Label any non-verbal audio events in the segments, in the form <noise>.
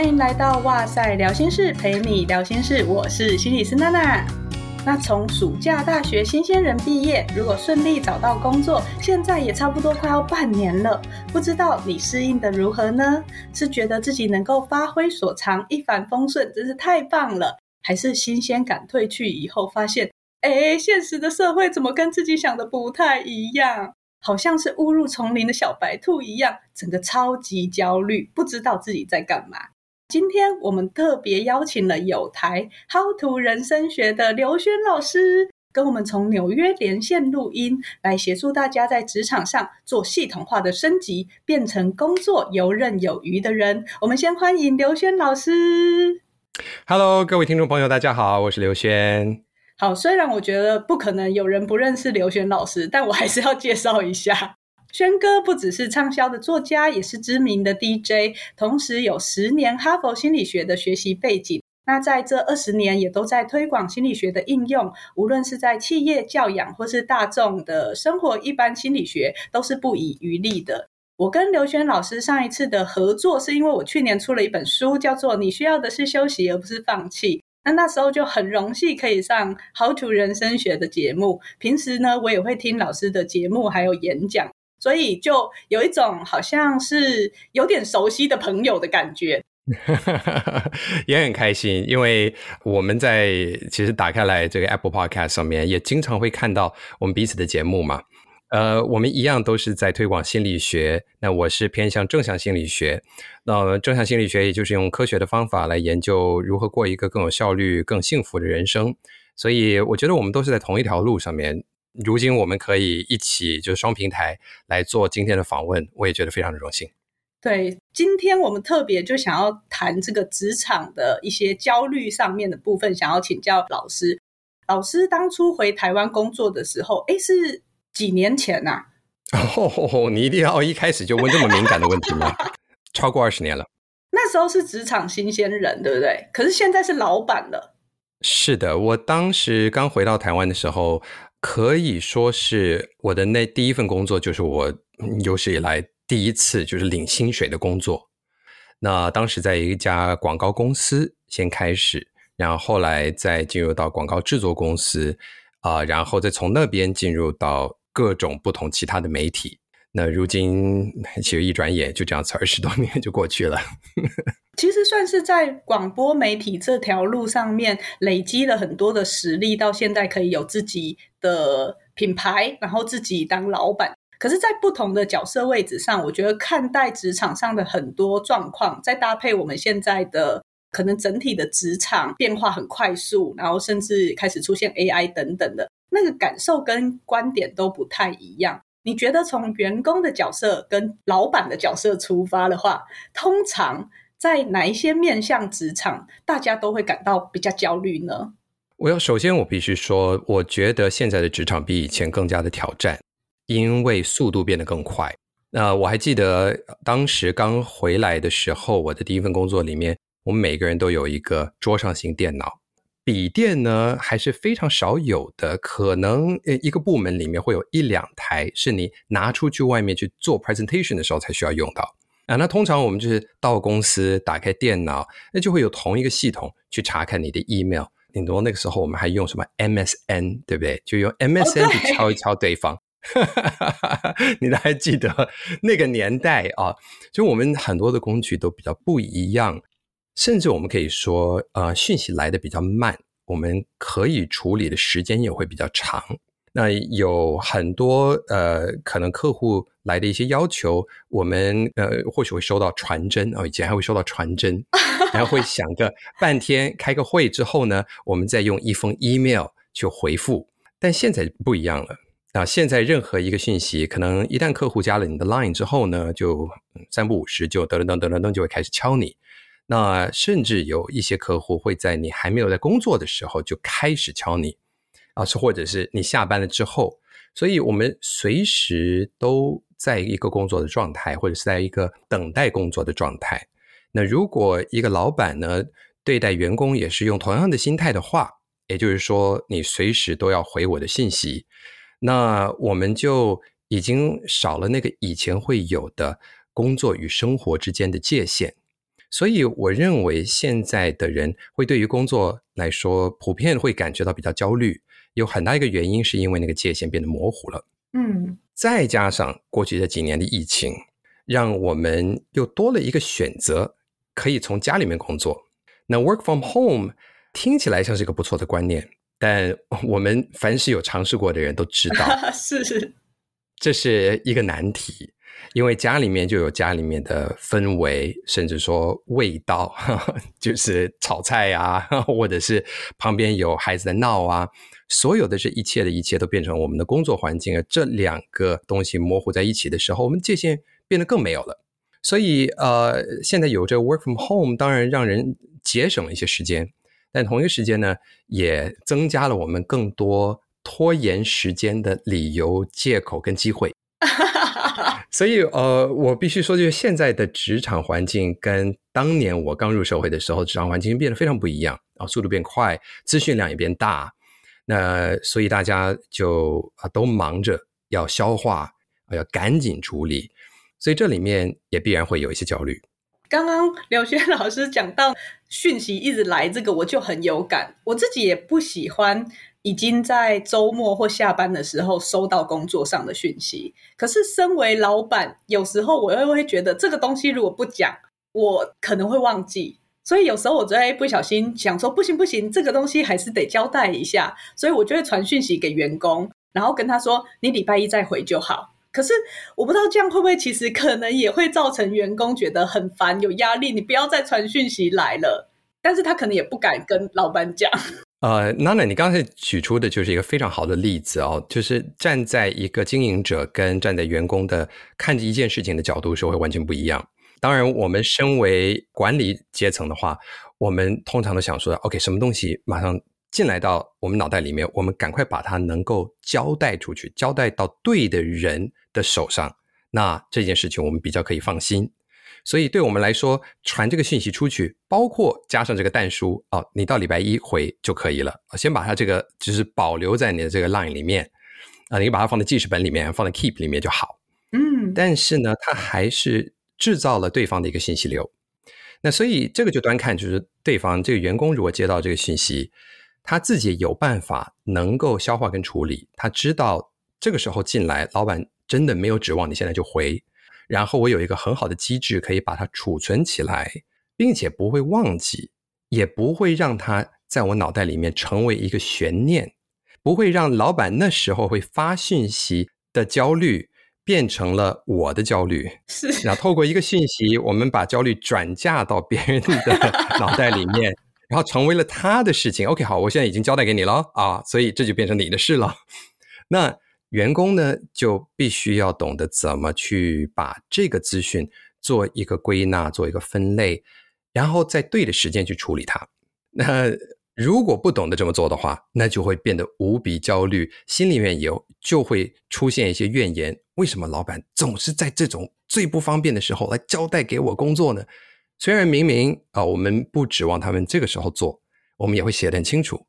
欢迎来到哇塞聊心事，陪你聊心事。我是心理师娜娜。那从暑假大学新鲜人毕业，如果顺利找到工作，现在也差不多快要半年了，不知道你适应得如何呢？是觉得自己能够发挥所长，一帆风顺，真是太棒了？还是新鲜感褪去以后，发现，哎，现实的社会怎么跟自己想的不太一样？好像是误入丛林的小白兔一样，整个超级焦虑，不知道自己在干嘛。今天我们特别邀请了有台 How to 人生学的刘轩老师，跟我们从纽约连线录音，来协助大家在职场上做系统化的升级，变成工作游刃有余的人。我们先欢迎刘轩老师。Hello，各位听众朋友，大家好，我是刘轩。好，虽然我觉得不可能有人不认识刘轩老师，但我还是要介绍一下。轩哥不只是畅销的作家，也是知名的 DJ，同时有十年哈佛心理学的学习背景。那在这二十年，也都在推广心理学的应用，无论是在企业教养，或是大众的生活，一般心理学都是不遗余力的。我跟刘轩老师上一次的合作，是因为我去年出了一本书，叫做《你需要的是休息，而不是放弃》。那那时候就很荣幸可以上 How to 人生学的节目。平时呢，我也会听老师的节目，还有演讲。所以就有一种好像是有点熟悉的朋友的感觉，<laughs> 也很开心，因为我们在其实打开来这个 Apple Podcast 上面，也经常会看到我们彼此的节目嘛。呃，我们一样都是在推广心理学，那我是偏向正向心理学，那正向心理学也就是用科学的方法来研究如何过一个更有效率、更幸福的人生。所以我觉得我们都是在同一条路上面。如今我们可以一起就双平台来做今天的访问，我也觉得非常的荣幸。对，今天我们特别就想要谈这个职场的一些焦虑上面的部分，想要请教老师。老师当初回台湾工作的时候，诶，是几年前呐？<laughs> 哦，你一定要一开始就问这么敏感的问题吗？<laughs> 超过二十年了。那时候是职场新鲜人，对不对？可是现在是老板了。是的，我当时刚回到台湾的时候。可以说是我的那第一份工作，就是我有史以来第一次就是领薪水的工作。那当时在一家广告公司先开始，然后后来再进入到广告制作公司啊、然后再从那边进入到各种不同其他的媒体。那如今其实一转眼就这样子二十多年就过去了。其实算是在广播媒体这条路上面累积了很多的实力，到现在可以有自己的品牌，然后自己当老板。可是，在不同的角色位置上，我觉得看待职场上的很多状况，再搭配我们现在的可能整体的职场变化很快速，然后甚至开始出现 AI 等等的，那个感受跟观点都不太一样。你觉得从员工的角色跟老板的角色出发的话，通常在哪一些面向职场，大家都会感到比较焦虑呢？我要首先，我必须说，我觉得现在的职场比以前更加的挑战，因为速度变得更快。那、我还记得当时刚回来的时候，我的第一份工作里面，我们每个人都有一个桌上型电脑，笔电呢还是非常少有的，可能呃一个部门里面会有一两台，是你拿出去外面去做 presentation 的时候才需要用到。啊，那通常我们就是到公司打开电脑，那就会有同一个系统去查看你的 email。顶多那个时候我们还用什么 MSN，对不对？就用 MSN 去 <laughs> 敲一敲对方。Okay. 你都还记得那个年代啊？就我们很多的工具都比较不一样，甚至我们可以说，呃，讯息来的比较慢，我们可以处理的时间也会比较长。那有很多呃，可能客户来的一些要求，我们呃或许会收到传真哦，以前还会收到传真，<laughs> 然后会想个半天，开个会之后呢，我们再用一封 email 去回复。但现在不一样了啊！现在任何一个讯息，可能一旦客户加了你的 line 之后呢，就三不五时就噔噔噔噔噔就会开始敲你。那甚至有一些客户会在你还没有在工作的时候就开始敲你。啊，是或者是你下班了之后，所以我们随时都在一个工作的状态，或者是在一个等待工作的状态。那如果一个老板呢，对待员工也是用同样的心态的话，也就是说，你随时都要回我的信息，那我们就已经少了那个以前会有的工作与生活之间的界限。所以我认为现在的人会对于工作来说，普遍会感觉到比较焦虑。有很大一个原因是因为那个界限变得模糊了。嗯，再加上过去这几年的疫情，让我们又多了一个选择，可以从家里面工作。那 work from home 听起来像是一个不错的观念，但我们凡是有尝试过的人都知道，<laughs> 是，这是一个难题。因为家里面就有家里面的氛围，甚至说味道，呵 <laughs> 呵就是炒菜啊，或者是旁边有孩子在闹啊，所有的这一切的一切都变成我们的工作环境啊。这两个东西模糊在一起的时候，我们界限变得更没有了。所以，呃，现在有这个 work from home，当然让人节省了一些时间，但同一个时间呢，也增加了我们更多拖延时间的理由、借口跟机会。<laughs> 所以，呃，我必须说，就是现在的职场环境跟当年我刚入社会的时候，职场环境变得非常不一样啊，速度变快，资讯量也变大，那所以大家就啊都忙着要消化，要赶紧处理，所以这里面也必然会有一些焦虑。刚刚刘轩老师讲到讯息一直来，这个我就很有感，我自己也不喜欢。已经在周末或下班的时候收到工作上的讯息，可是身为老板，有时候我又会觉得这个东西如果不讲，我可能会忘记，所以有时候我就会不小心想说不行不行，这个东西还是得交代一下，所以我就会传讯息给员工，然后跟他说你礼拜一再回就好。可是我不知道这样会不会其实可能也会造成员工觉得很烦有压力，你不要再传讯息来了，但是他可能也不敢跟老板讲。呃，娜娜，你刚才举出的就是一个非常好的例子哦，就是站在一个经营者跟站在员工的看着一件事情的角度是会完全不一样。当然，我们身为管理阶层的话，我们通常都想说，OK，什么东西马上进来到我们脑袋里面，我们赶快把它能够交代出去，交代到对的人的手上，那这件事情我们比较可以放心。所以，对我们来说，传这个信息出去，包括加上这个弹书哦，你到礼拜一回就可以了。先把它这个就是保留在你的这个 line 里面啊，你把它放在记事本里面，放在 keep 里面就好。嗯，但是呢，它还是制造了对方的一个信息流。那所以这个就端看，就是对方这个员工如果接到这个信息，他自己有办法能够消化跟处理，他知道这个时候进来，老板真的没有指望你现在就回。然后我有一个很好的机制，可以把它储存起来，并且不会忘记，也不会让它在我脑袋里面成为一个悬念，不会让老板那时候会发信息的焦虑变成了我的焦虑。是，那透过一个讯息，我们把焦虑转嫁到别人的 <laughs> 脑袋里面，然后成为了他的事情。OK，好，我现在已经交代给你了啊，所以这就变成你的事了。<laughs> 那。员工呢，就必须要懂得怎么去把这个资讯做一个归纳，做一个分类，然后在对的时间去处理它。那如果不懂得这么做的话，那就会变得无比焦虑，心里面有就会出现一些怨言：为什么老板总是在这种最不方便的时候来交代给我工作呢？虽然明明啊，我们不指望他们这个时候做，我们也会写得很清楚，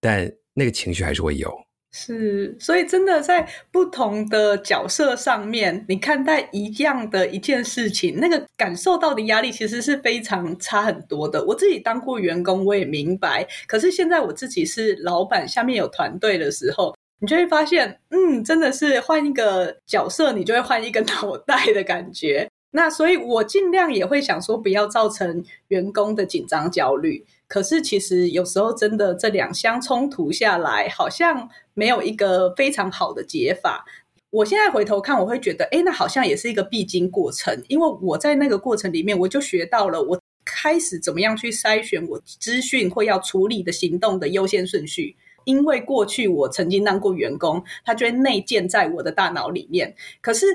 但那个情绪还是会有。是，所以真的在不同的角色上面，你看待一样的一件事情，那个感受到的压力其实是非常差很多的。我自己当过员工，我也明白。可是现在我自己是老板，下面有团队的时候，你就会发现，嗯，真的是换一个角色，你就会换一个 <laughs> 脑袋的感觉。那所以我尽量也会想说，不要造成员工的紧张焦虑。可是其实有时候真的这两相冲突下来，好像没有一个非常好的解法。我现在回头看，我会觉得，诶，那好像也是一个必经过程。因为我在那个过程里面，我就学到了，我开始怎么样去筛选我资讯或要处理的行动的优先顺序。因为过去我曾经当过员工，他就会内建在我的大脑里面。可是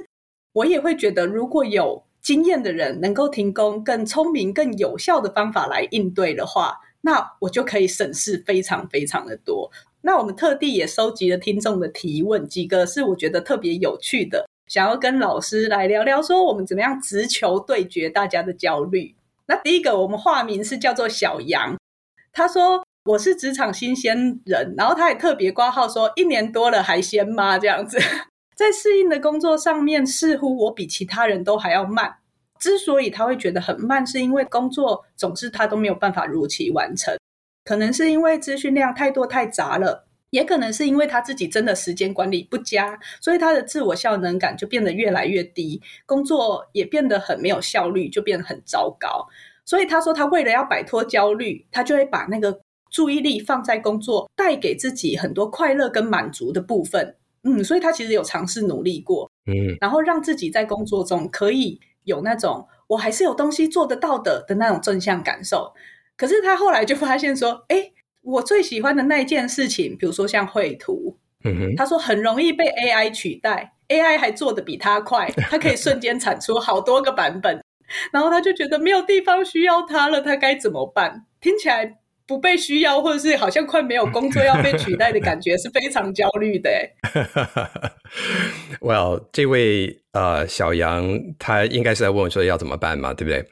我也会觉得，如果有经验的人能够提供更聪明、更有效的方法来应对的话，那我就可以省事非常非常的多。那我们特地也收集了听众的提问，几个是我觉得特别有趣的，想要跟老师来聊聊，说我们怎么样直球对决大家的焦虑。那第一个，我们化名是叫做小杨，他说我是职场新鲜人，然后他也特别挂号说一年多了还鲜吗？这样子，在适应的工作上面，似乎我比其他人都还要慢。之所以他会觉得很慢，是因为工作总是他都没有办法如期完成，可能是因为资讯量太多太杂了，也可能是因为他自己真的时间管理不佳，所以他的自我效能感就变得越来越低，工作也变得很没有效率，就变得很糟糕。所以他说，他为了要摆脱焦虑，他就会把那个注意力放在工作带给自己很多快乐跟满足的部分。嗯，所以他其实有尝试努力过，嗯，然后让自己在工作中可以。有那种我还是有东西做得到的的那种正向感受，可是他后来就发现说，哎，我最喜欢的那件事情，比如说像绘图，嗯哼，他说很容易被 AI 取代，AI 还做得比他快，<laughs> 他可以瞬间产出好多个版本，然后他就觉得没有地方需要他了，他该怎么办？听起来。不被需要，或者是好像快没有工作要被取代的感觉，是非常焦虑的。<laughs> Well，这位呃小杨，他应该是在问我说要怎么办嘛，对不对？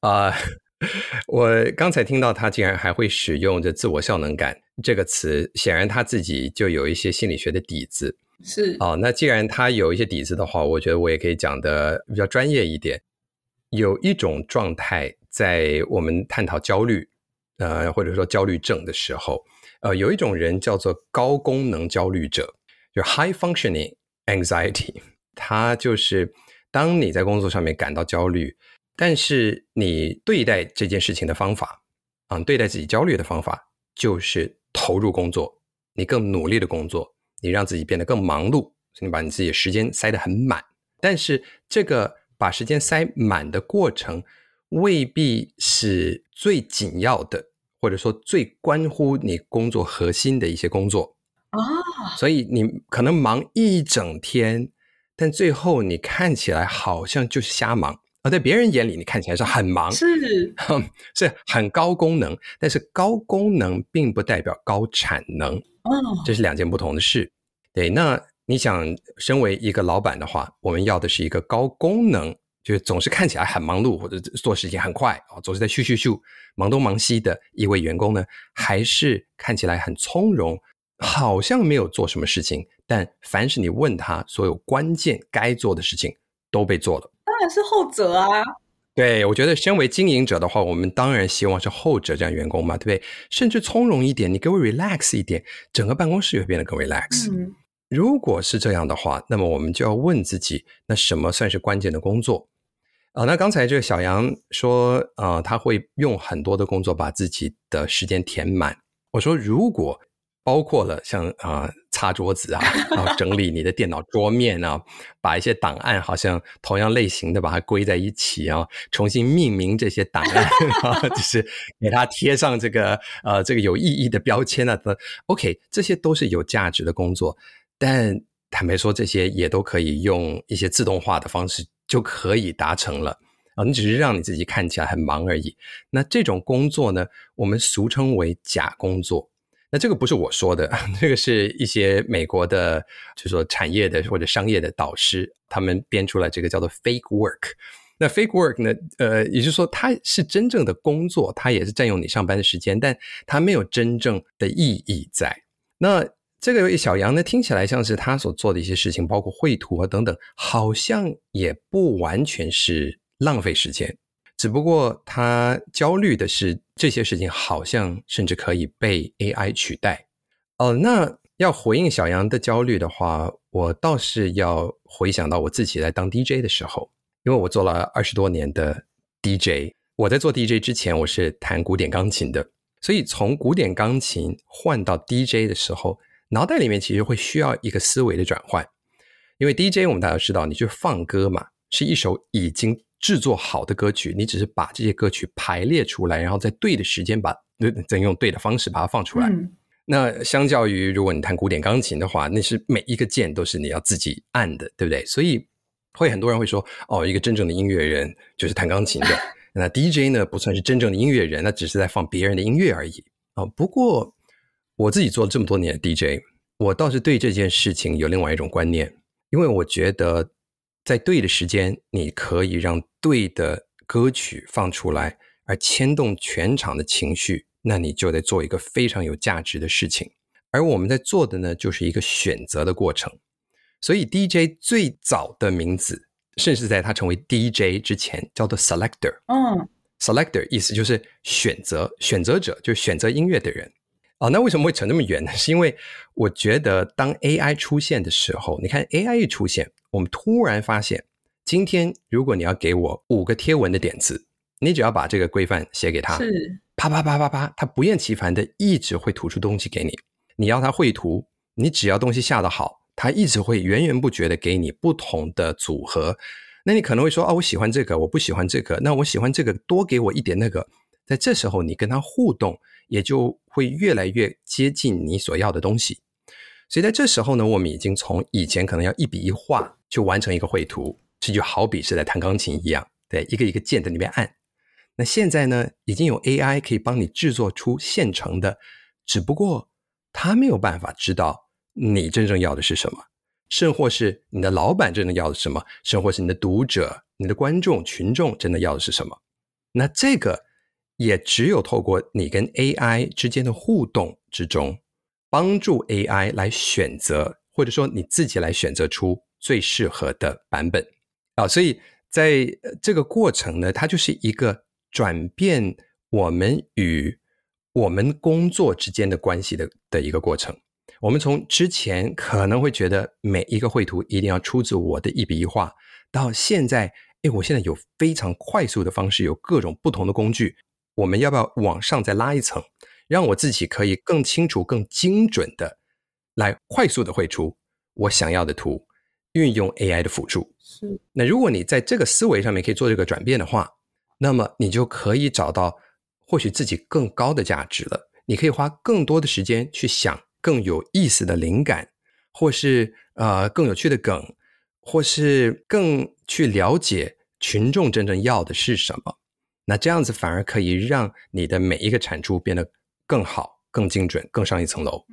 啊、uh，<laughs> 我刚才听到他竟然还会使用这“自我效能感”这个词，显然他自己就有一些心理学的底子。是哦，那既然他有一些底子的话，我觉得我也可以讲的比较专业一点。有一种状态，在我们探讨焦虑。呃，或者说焦虑症的时候，呃，有一种人叫做高功能焦虑者，就 high functioning anxiety。<laughs> 他就是当你在工作上面感到焦虑，但是你对待这件事情的方法，啊、对待自己焦虑的方法，就是投入工作，你更努力的工作，你让自己变得更忙碌，你把你自己的时间塞得很满。但是这个把时间塞满的过程，未必是最紧要的，或者说最关乎你工作核心的一些工作啊，oh. 所以你可能忙一整天，但最后你看起来好像就是瞎忙，而在别人眼里你看起来是很忙，<laughs> 是是很高功能，但是高功能并不代表高产能哦，oh. 这是两件不同的事。对，那你想身为一个老板的话，我们要的是一个高功能。就是总是看起来很忙碌，或者做事情很快啊，总是在咻咻咻忙东忙西的一位员工呢，还是看起来很从容，好像没有做什么事情，但凡是你问他，所有关键该做的事情都被做了。当然是后者啊。对，我觉得身为经营者的话，我们当然希望是后者这样员工嘛，对不对？甚至从容一点，你给我 relax 一点，整个办公室也会变得更 relax。嗯。如果是这样的话，那么我们就要问自己，那什么算是关键的工作？啊、那刚才这个小杨说，啊、呃，他会用很多的工作把自己的时间填满。我说，如果包括了像啊、擦桌子啊，然后整理你的电脑桌面啊，把一些档案好像同样类型的把它归在一起啊，重新命名这些档案啊，就是给它贴上这个呃这个有意义的标签啊，等 OK，这些都是有价值的工作。但坦白说，这些也都可以用一些自动化的方式。就可以达成了啊！你只是让你自己看起来很忙而已。那这种工作呢，我们俗称为假工作。那这个不是我说的，<laughs> 这个是一些美国的，就是说产业的或者商业的导师，他们编出来这个叫做 fake work。那 fake work 呢，呃，也就是说它是真正的工作，它也是占用你上班的时间，但它没有真正的意义在。那这个小杨呢，听起来像是他所做的一些事情，包括绘图啊等等，好像也不完全是浪费时间。只不过他焦虑的是，这些事情好像甚至可以被 AI 取代。哦，那要回应小杨的焦虑的话，我倒是要回想到我自己在当 DJ 的时候，因为我做了二十多年的 DJ。我在做 DJ 之前，我是弹古典钢琴的，所以从古典钢琴换到 DJ 的时候。脑袋里面其实会需要一个思维的转换，因为 DJ 我们大家知道，你去放歌嘛，是一首已经制作好的歌曲，你只是把这些歌曲排列出来，然后在对的时间把再用对的方式把它放出来。嗯。那相较于如果你弹古典钢琴的话，那是每一个键都是你要自己按的，对不对？所以会很多人会说，哦，一个真正的音乐人就是弹钢琴的，<laughs> 那 DJ 呢不算是真正的音乐人，那只是在放别人的音乐而已。哦，不过。我自己做了这么多年的 DJ，我倒是对这件事情有另外一种观念，因为我觉得在对的时间，你可以让对的歌曲放出来，而牵动全场的情绪，那你就得做一个非常有价值的事情。而我们在做的呢，就是一个选择的过程。所以 DJ 最早的名字甚至在他成为 DJ 之前，叫做 selector。嗯，selector 意思就是选择选择者，就是选择音乐的人。哦，那为什么会扯那么远呢？<laughs> 是因为我觉得当 AI 出现的时候，你看 AI 一出现，我们突然发现，今天如果你要给我五个贴文的点子，你只要把这个规范写给他，是啪啪啪啪啪，他不厌其烦的一直会吐出东西给你。你要他绘图，你只要东西下得好。他一直会源源不绝的给你不同的组合，那你可能会说啊，我喜欢这个，我不喜欢这个，那我喜欢这个，多给我一点那个。在这时候，你跟他互动也就会越来越接近你所要的东西。所以在这时候呢，我们已经从以前可能要一笔一画就完成一个绘图，这就好比是在弹钢琴一样，对，一个一个键在那边按。那现在呢，已经有 AI 可以帮你制作出现成的，只不过他没有办法知道。你真正要的是什么？甚或是你的老板真正要的是什么？甚或是你的读者、你的观众群众真的要的是什么？那这个也只有透过你跟 AI 之间的互动之中，帮助 AI 来选择，或者说你自己来选择出最适合的版本啊。所以在这个过程呢，它就是一个转变我们与我们工作之间的关系的的一个过程。我们从之前可能会觉得每一个绘图一定要出自我的一笔一画，到现在，哎，我现在有非常快速的方式，有各种不同的工具，我们要不要往上再拉一层，让我自己可以更清楚、更精准的来快速的绘出我想要的图，运用 AI 的辅助。是。那如果你在这个思维上面可以做这个转变的话，那么你就可以找到或许自己更高的价值了。你可以花更多的时间去想。更有意思的灵感，或是呃更有趣的梗，或是更去了解群众真正要的是什么，那这样子反而可以让你的每一个产出变得更好、更精准、更上一层楼。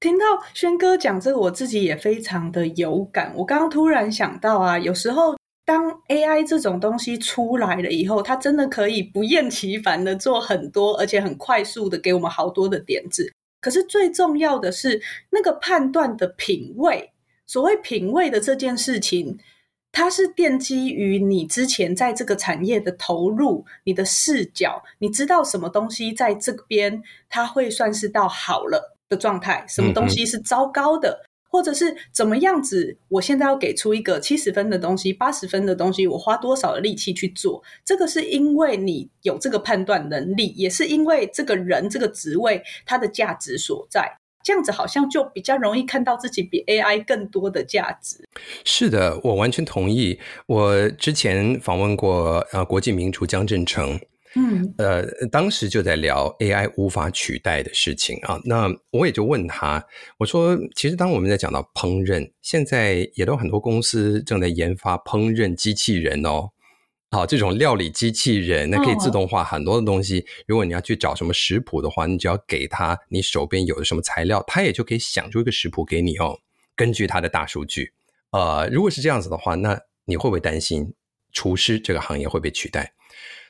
听到轩哥讲这个，我自己也非常的有感。我刚刚突然想到啊，有时候当 AI 这种东西出来了以后，它真的可以不厌其烦的做很多，而且很快速的给我们好多的点子。可是最重要的是那个判断的品味。所谓品味的这件事情，它是奠基于你之前在这个产业的投入、你的视角，你知道什么东西在这边它会算是到好了的状态，什么东西是糟糕的。嗯或者是怎么样子？我现在要给出一个七十分的东西，八十分的东西，我花多少的力气去做？这个是因为你有这个判断能力，也是因为这个人这个职位它的价值所在。这样子好像就比较容易看到自己比 AI 更多的价值。是的，我完全同意。我之前访问过呃国际名厨江振成。嗯，呃，当时就在聊 AI 无法取代的事情啊。那我也就问他，我说，其实当我们在讲到烹饪，现在也都很多公司正在研发烹饪机器人哦。好，这种料理机器人，那可以自动化很多的东西。如果你要去找什么食谱的话，你只要给他你手边有的什么材料，他也就可以想出一个食谱给你哦。根据他的大数据，呃，如果是这样子的话，那你会不会担心厨师这个行业会被取代？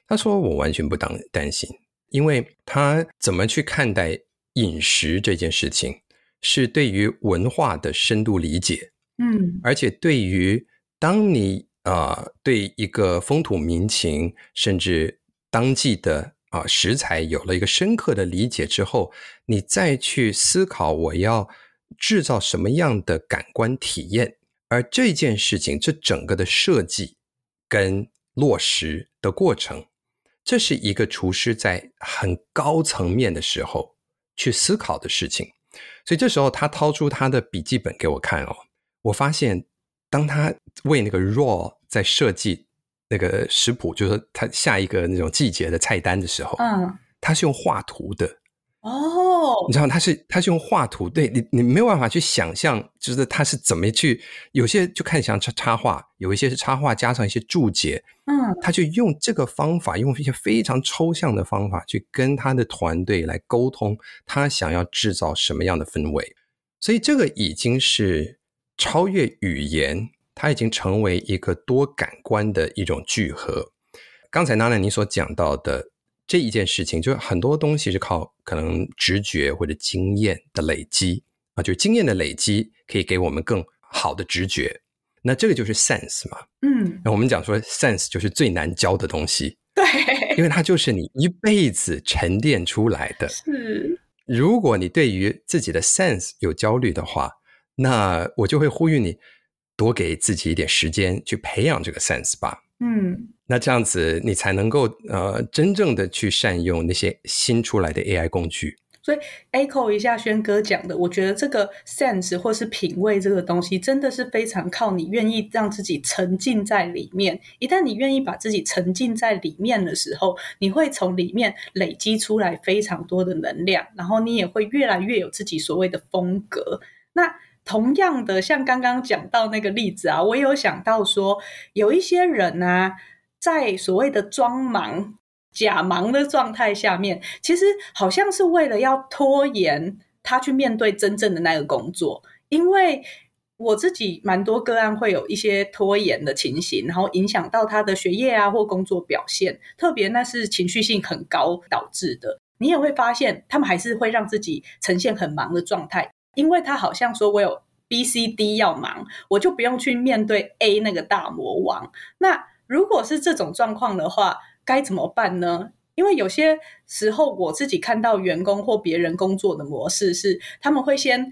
他说：“我完全不担担心，因为他怎么去看待饮食这件事情，是对于文化的深度理解，嗯，而且对于当你啊、对一个风土民情，甚至当季的啊、食材有了一个深刻的理解之后，你再去思考我要制造什么样的感官体验，而这件事情这整个的设计跟落实的过程。”这是一个厨师在很高层面的时候去思考的事情，所以这时候他掏出他的笔记本给我看哦，我发现当他为那个 raw 在设计那个食谱，就是说他下一个那种季节的菜单的时候，嗯，他是用画图的。哦，你知道他是他是用画图，对你你没有办法去想象，就是他是怎么去，有些就看像插插画，有一些是插画加上一些注解，嗯，他就用这个方法，用一些非常抽象的方法去跟他的团队来沟通，他想要制造什么样的氛围，所以这个已经是超越语言，它已经成为一个多感官的一种聚合。刚才娜娜你所讲到的。这一件事情，就是很多东西是靠可能直觉或者经验的累积啊，就是经验的累积可以给我们更好的直觉。那这个就是 sense 嘛。嗯，那我们讲说 sense 就是最难教的东西。对，因为它就是你一辈子沉淀出来的。是，如果你对于自己的 sense 有焦虑的话，那我就会呼吁你多给自己一点时间去培养这个 sense 吧。嗯，那这样子你才能够呃真正的去善用那些新出来的 AI 工具。所以 echo 一下轩哥讲的，我觉得这个 sense 或是品味这个东西，真的是非常靠你愿意让自己沉浸在里面。一旦你愿意把自己沉浸在里面的时候，你会从里面累积出来非常多的能量，然后你也会越来越有自己所谓的风格。那同样的，像刚刚讲到那个例子啊，我有想到说，有一些人啊，在所谓的装忙。假忙的状态下面，其实好像是为了要拖延他去面对真正的那个工作。因为我自己蛮多个案会有一些拖延的情形，然后影响到他的学业啊或工作表现，特别那是情绪性很高导致的。你也会发现，他们还是会让自己呈现很忙的状态，因为他好像说我有 B、C、D 要忙，我就不用去面对 A 那个大魔王。那如果是这种状况的话，该怎么办呢？因为有些时候我自己看到员工或别人工作的模式是，他们会先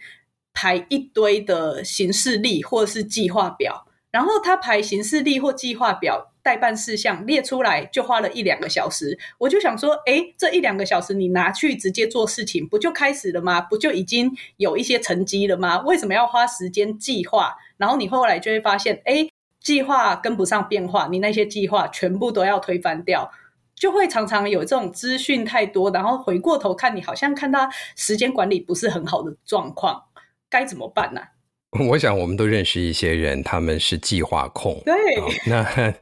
排一堆的行事历或者是计划表，然后他排行事历或计划表代办事项列出来，就花了一两个小时。我就想说，诶，这一两个小时你拿去直接做事情，不就开始了吗？不就已经有一些成绩了吗？为什么要花时间计划？然后你后来就会发现，诶。计划跟不上变化，你那些计划全部都要推翻掉，就会常常有这种资讯太多，然后回过头看你好像看他时间管理不是很好的状况，该怎么办呢？我想我们都认识一些人，他们是计划控。对，那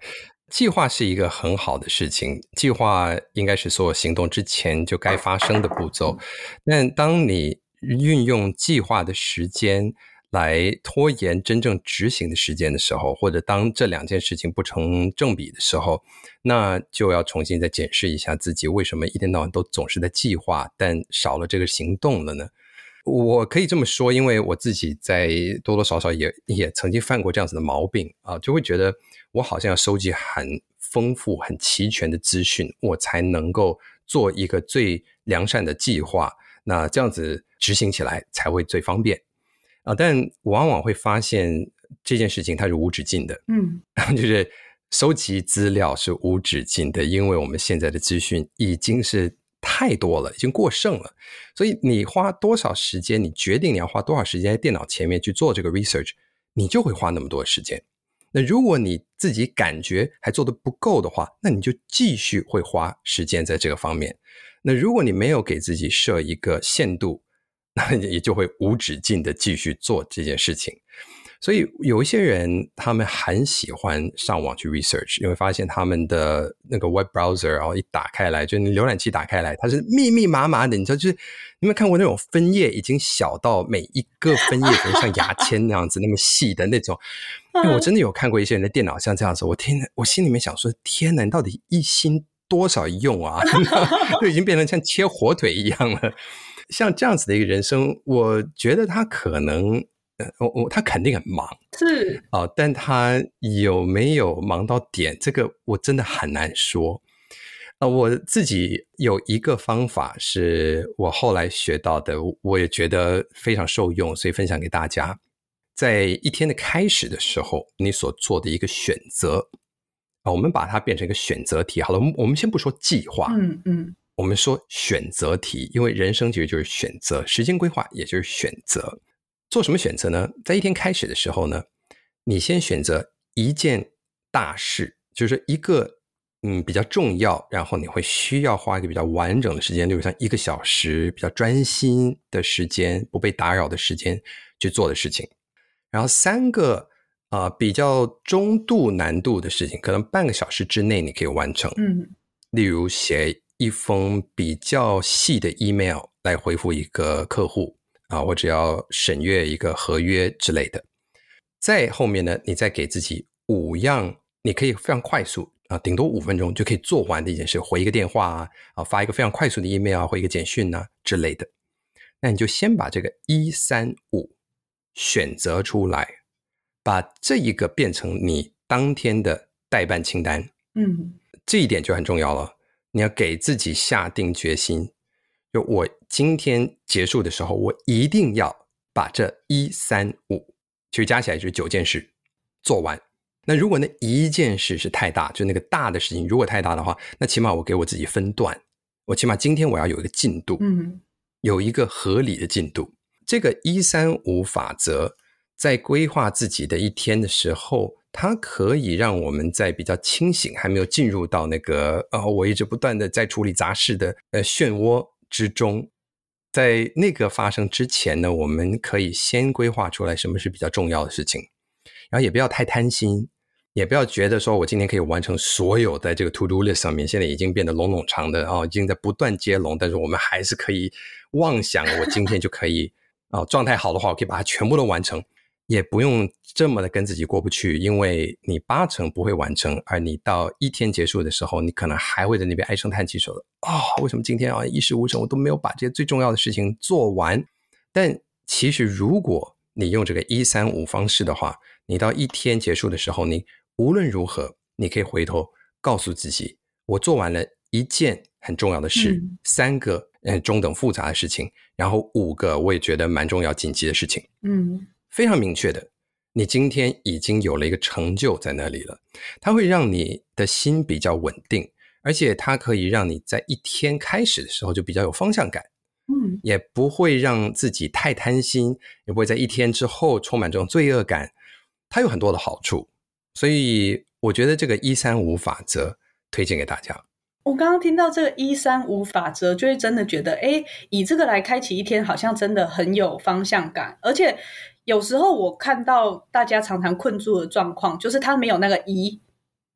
计划是一个很好的事情，计划应该是所有行动之前就该发生的步骤。但当你运用计划的时间，来拖延真正执行的时间的时候，或者当这两件事情不成正比的时候，那就要重新再检视一下自己为什么一天到晚都总是在计划，但少了这个行动了呢？我可以这么说，因为我自己在多多少少也也曾经犯过这样子的毛病啊，就会觉得我好像要收集很丰富、很齐全的资讯，我才能够做一个最良善的计划，那这样子执行起来才会最方便。啊，但往往会发现这件事情它是无止境的，嗯，<laughs> 就是收集资料是无止境的，因为我们现在的资讯已经是太多了，已经过剩了，所以你花多少时间，你决定你要花多少时间在电脑前面去做这个 research，你就会花那么多时间。那如果你自己感觉还做得不够的话，那你就继续会花时间在这个方面。那如果你没有给自己设一个限度，<laughs> 那也就会无止境的继续做这件事情，所以有一些人他们很喜欢上网去 research，你会发现他们的那个 web browser，然后一打开来，就你浏览器打开来，它是密密麻麻的，你知道，就是你有没有看过那种分页已经小到每一个分页都像牙签那样子那么细的那种？<laughs> 因为我真的有看过一些人的电脑像这样子，我天，我心里面想说，天哪，你到底一心多少用啊？<laughs> 就已经变成像切火腿一样了。像这样子的一个人生，我觉得他可能，呃，我我他肯定很忙，是啊，但他有没有忙到点，这个我真的很难说。啊，我自己有一个方法是我后来学到的，我也觉得非常受用，所以分享给大家。在一天的开始的时候，你所做的一个选择啊，我们把它变成一个选择题。好了，我们我们先不说计划，嗯嗯。我们说选择题，因为人生其实就是选择，时间规划也就是选择。做什么选择呢？在一天开始的时候呢，你先选择一件大事，就是一个嗯比较重要，然后你会需要花一个比较完整的时间，例如像一个小时比较专心的时间，不被打扰的时间去做的事情。然后三个啊、呃、比较中度难度的事情，可能半个小时之内你可以完成。嗯，例如写。一封比较细的 email 来回复一个客户啊，我只要审阅一个合约之类的。再后面呢，你再给自己五样，你可以非常快速啊，顶多五分钟就可以做完的一件事，回一个电话啊，啊，发一个非常快速的 email 啊，回一个简讯啊之类的。那你就先把这个一三五选择出来，把这一个变成你当天的待办清单。嗯，这一点就很重要了。你要给自己下定决心，就我今天结束的时候，我一定要把这一三五，其实加起来就是九件事做完。那如果那一件事是太大，就那个大的事情，如果太大的话，那起码我给我自己分段，我起码今天我要有一个进度，嗯，有一个合理的进度。这个一三五法则在规划自己的一天的时候，它可以让我们在比较清醒，还没有进入到那个呃，我一直不断的在处理杂事的呃漩涡之中，在那个发生之前呢，我们可以先规划出来什么是比较重要的事情，然后也不要太贪心。也不要觉得说我今天可以完成所有在这个 to do list 上面，现在已经变得隆隆长的哦，已经在不断接龙，但是我们还是可以妄想我今天就可以哦，状态好的话，我可以把它全部都完成，也不用这么的跟自己过不去，因为你八成不会完成，而你到一天结束的时候，你可能还会在那边唉声叹气说啊、哦，为什么今天啊一事无成，我都没有把这些最重要的事情做完？但其实如果你用这个一三五方式的话，你到一天结束的时候，你无论如何，你可以回头告诉自己，我做完了一件很重要的事，嗯、三个嗯中等复杂的事情，然后五个我也觉得蛮重要紧急的事情，嗯，非常明确的，你今天已经有了一个成就在那里了，它会让你的心比较稳定，而且它可以让你在一天开始的时候就比较有方向感，嗯，也不会让自己太贪心，也不会在一天之后充满这种罪恶感，它有很多的好处。所以我觉得这个一三五法则推荐给大家。我刚刚听到这个一三五法则，就会真的觉得，哎，以这个来开启一天，好像真的很有方向感。而且有时候我看到大家常常困住的状况，就是他没有那个一，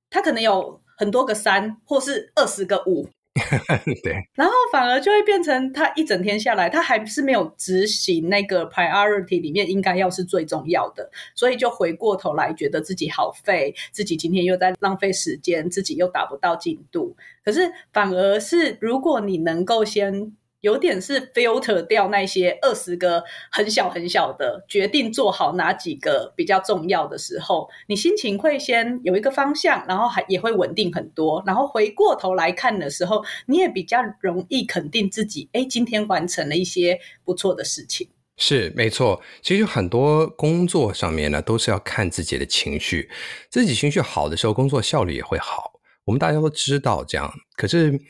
他可能有很多个三，或是二十个五。<laughs> 对，然后反而就会变成他一整天下来，他还是没有执行那个 priority 里面应该要是最重要的，所以就回过头来觉得自己好废，自己今天又在浪费时间，自己又达不到进度。可是反而是如果你能够先。有点是 filter 掉那些二十个很小很小的决定，做好哪几个比较重要的时候，你心情会先有一个方向，然后还也会稳定很多。然后回过头来看的时候，你也比较容易肯定自己，哎，今天完成了一些不错的事情。是，没错。其实很多工作上面呢，都是要看自己的情绪，自己情绪好的时候，工作效率也会好。我们大家都知道这样，可是。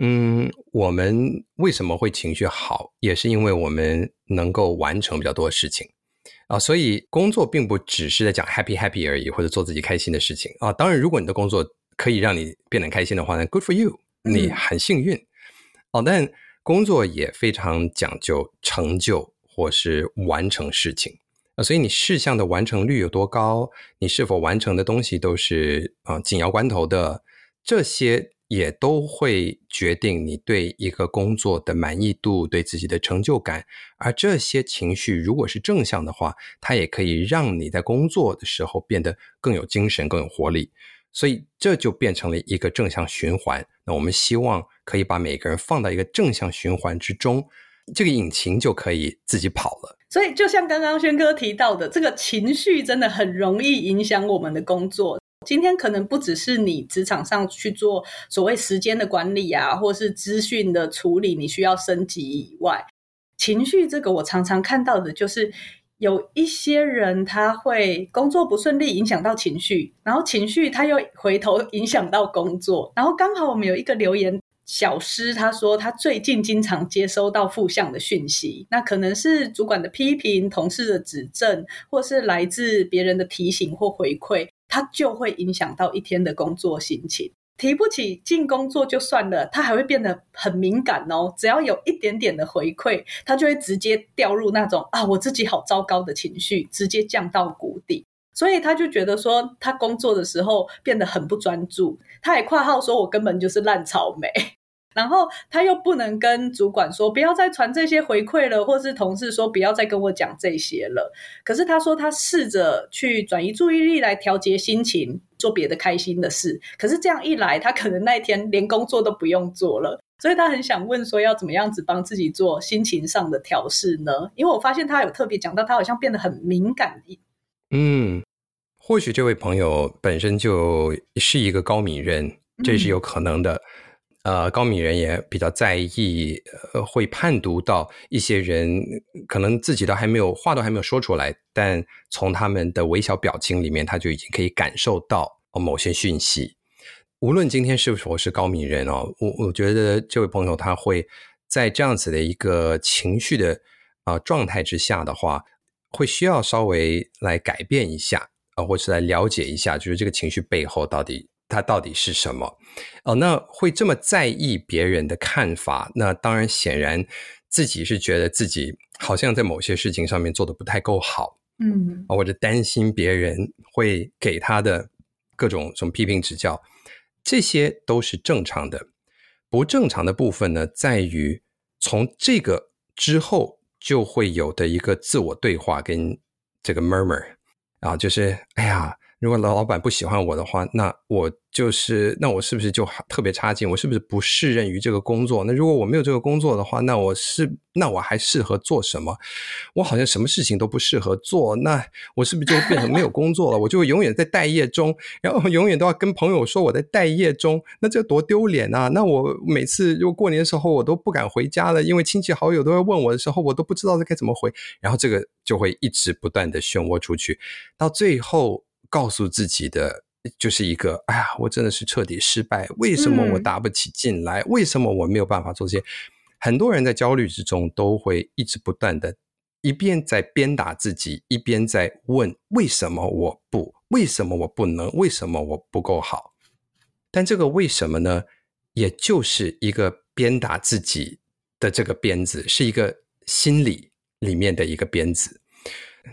嗯，我们为什么会情绪好，也是因为我们能够完成比较多的事情啊。所以工作并不只是在讲 happy happy 而已，或者做自己开心的事情啊。当然，如果你的工作可以让你变得开心的话，呢 good for you，你很幸运。哦，但工作也非常讲究成就或是完成事情啊。所以你事项的完成率有多高，你是否完成的东西都是啊紧要关头的这些。也都会决定你对一个工作的满意度，对自己的成就感。而这些情绪如果是正向的话，它也可以让你在工作的时候变得更有精神、更有活力。所以这就变成了一个正向循环。那我们希望可以把每个人放到一个正向循环之中，这个引擎就可以自己跑了。所以就像刚刚轩哥提到的，这个情绪真的很容易影响我们的工作。今天可能不只是你职场上去做所谓时间的管理啊，或是资讯的处理，你需要升级以外，情绪这个我常常看到的就是有一些人他会工作不顺利，影响到情绪，然后情绪他又回头影响到工作，然后刚好我们有一个留言小诗，他说他最近经常接收到负向的讯息，那可能是主管的批评、同事的指正，或是来自别人的提醒或回馈。他就会影响到一天的工作心情，提不起劲工作就算了，他还会变得很敏感哦。只要有一点点的回馈，他就会直接掉入那种啊，我自己好糟糕的情绪，直接降到谷底。所以他就觉得说，他工作的时候变得很不专注。他也括号说，我根本就是烂草莓。然后他又不能跟主管说不要再传这些回馈了，或是同事说不要再跟我讲这些了。可是他说他试着去转移注意力来调节心情，做别的开心的事。可是这样一来，他可能那一天连工作都不用做了。所以他很想问说，要怎么样子帮自己做心情上的调试呢？因为我发现他有特别讲到，他好像变得很敏感。嗯，或许这位朋友本身就是一个高敏人，这是有可能的。嗯呃，高敏人也比较在意，呃，会判读到一些人可能自己都还没有话都还没有说出来，但从他们的微小表情里面，他就已经可以感受到某些讯息。无论今天是否是高敏人哦，我我觉得这位朋友他会在这样子的一个情绪的啊、状态之下的话，会需要稍微来改变一下啊、或是来了解一下，就是这个情绪背后到底。他到底是什么？哦，那会这么在意别人的看法？那当然，显然自己是觉得自己好像在某些事情上面做得不太够好，嗯，或者担心别人会给他的各种什么批评指教，这些都是正常的。不正常的部分呢，在于从这个之后就会有的一个自我对话跟这个 murmur 啊，就是哎呀。如果老老板不喜欢我的话，那我就是，那我是不是就特别差劲？我是不是不适任于这个工作？那如果我没有这个工作的话，那我是，那我还适合做什么？我好像什么事情都不适合做，那我是不是就变成没有工作了？我就永远在待业中，然后永远都要跟朋友说我在待业中，那这多丢脸啊！那我每次如果过年的时候我都不敢回家了，因为亲戚好友都会问我的时候，我都不知道该怎么回，然后这个就会一直不断的漩涡出去，到最后。告诉自己的就是一个，哎呀，我真的是彻底失败。为什么我打不起劲来？嗯、为什么我没有办法做这些？很多人在焦虑之中都会一直不断的，一边在鞭打自己，一边在问：为什么我不？为什么我不能？为什么我不够好？但这个为什么呢？也就是一个鞭打自己的这个鞭子，是一个心理里面的一个鞭子。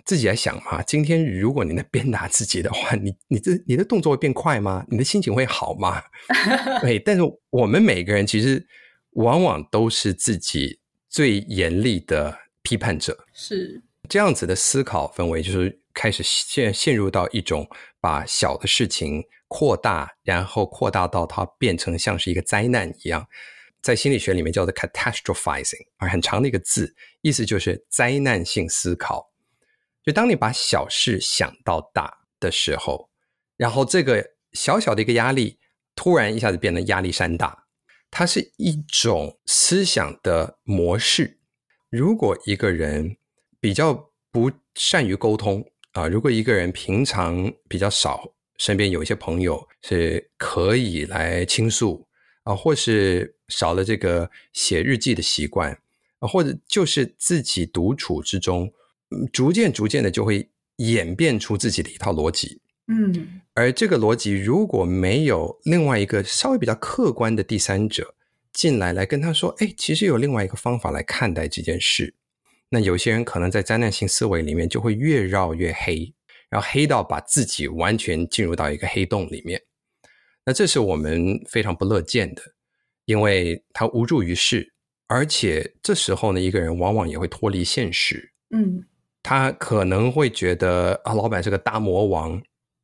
自己来想嘛，今天如果你能鞭打自己的话，你你这你的动作会变快吗？你的心情会好吗？<laughs> 对，但是我们每个人其实往往都是自己最严厉的批判者，是这样子的思考氛围，就是开始陷陷入到一种把小的事情扩大，然后扩大到它变成像是一个灾难一样，在心理学里面叫做 catastrophizing，而很长的一个字，意思就是灾难性思考。就当你把小事想到大的时候，然后这个小小的一个压力突然一下子变得压力山大，它是一种思想的模式。如果一个人比较不善于沟通啊，如果一个人平常比较少，身边有一些朋友是可以来倾诉啊，或是少了这个写日记的习惯啊，或者就是自己独处之中。逐渐、逐渐的就会演变出自己的一套逻辑，嗯，而这个逻辑如果没有另外一个稍微比较客观的第三者进来，来跟他说，哎，其实有另外一个方法来看待这件事，那有些人可能在灾难性思维里面就会越绕越黑，然后黑到把自己完全进入到一个黑洞里面，那这是我们非常不乐见的，因为他无助于事，而且这时候呢，一个人往往也会脱离现实，嗯。他可能会觉得啊，老板是个大魔王，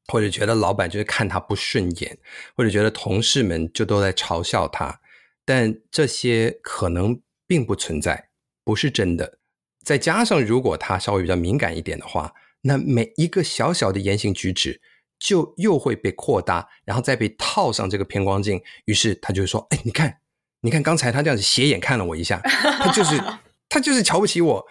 或者觉得老板就是看他不顺眼，或者觉得同事们就都在嘲笑他，但这些可能并不存在，不是真的。再加上如果他稍微比较敏感一点的话，那每一个小小的言行举止就又会被扩大，然后再被套上这个偏光镜，于是他就说：“哎，你看，你看刚才他这样子斜眼看了我一下，他就是他就是瞧不起我。”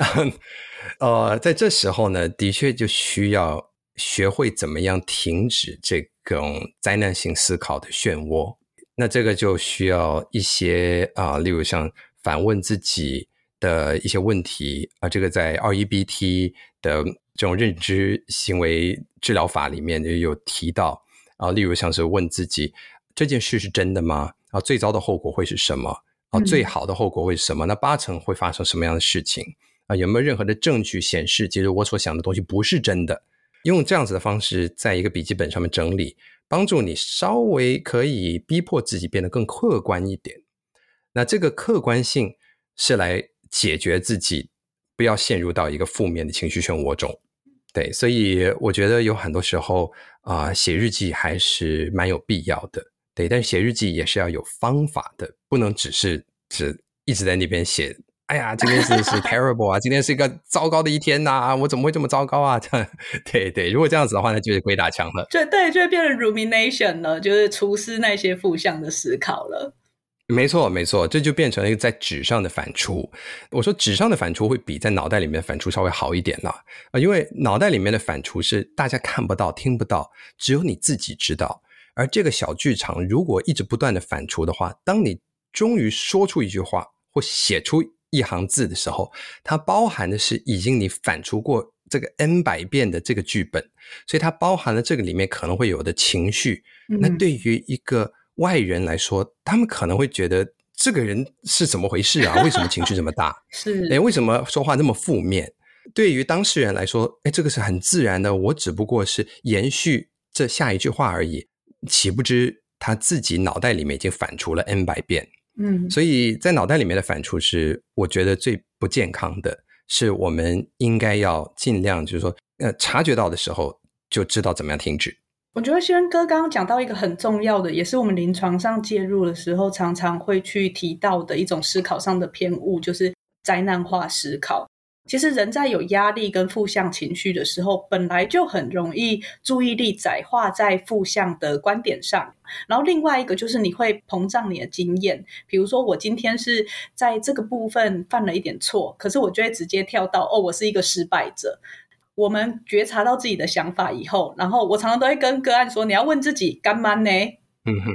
<laughs> 呃，在这时候呢，的确就需要学会怎么样停止这种灾难性思考的漩涡。那这个就需要一些啊、呃，例如像反问自己的一些问题啊、呃，这个在 REBT 的这种认知行为治疗法里面就有提到啊、呃，例如像是问自己这件事是真的吗？啊、呃，最糟的后果会是什么？啊、呃，最好的后果会是什么？嗯、那八成会发生什么样的事情？啊，有没有任何的证据显示，其实我所想的东西不是真的？用这样子的方式，在一个笔记本上面整理，帮助你稍微可以逼迫自己变得更客观一点。那这个客观性是来解决自己不要陷入到一个负面的情绪漩涡中。对，所以我觉得有很多时候啊、写日记还是蛮有必要的。对，但是写日记也是要有方法的，不能只是只一直在那边写。哎呀，今天是是 <laughs> terrible 啊，今天是一个糟糕的一天呐、啊，我怎么会这么糟糕啊？<laughs> 这，对对，如果这样子的话，那就是鬼打墙了。对对，就会变成 rumination 了，就是厨师那些负向的思考了。没错，没错，这就变成了一个在纸上的反刍。我说纸上的反刍会比在脑袋里面的反刍稍微好一点啦，啊，因为脑袋里面的反刍是大家看不到、听不到，只有你自己知道。而这个小剧场如果一直不断的反刍的话，当你终于说出一句话或写出一行字的时候，它包含的是已经你反刍过这个 N 百遍的这个剧本，所以它包含了这个里面可能会有的情绪。那对于一个外人来说，他们可能会觉得这个人是怎么回事啊？为什么情绪这么大？<laughs> 是，哎，为什么说话那么负面？对于当事人来说，哎，这个是很自然的，我只不过是延续这下一句话而已，岂不知他自己脑袋里面已经反刍了 N 百遍。嗯，所以在脑袋里面的反刍是我觉得最不健康的，是我们应该要尽量就是说，呃，察觉到的时候就知道怎么样停止。我觉得轩哥刚刚讲到一个很重要的，也是我们临床上介入的时候常常会去提到的一种思考上的偏误，就是灾难化思考。其实人在有压力跟负向情绪的时候，本来就很容易注意力窄化在负向的观点上。然后另外一个就是你会膨胀你的经验，比如说我今天是在这个部分犯了一点错，可是我就会直接跳到哦，我是一个失败者。我们觉察到自己的想法以后，然后我常常都会跟个案说：“你要问自己，干嘛呢？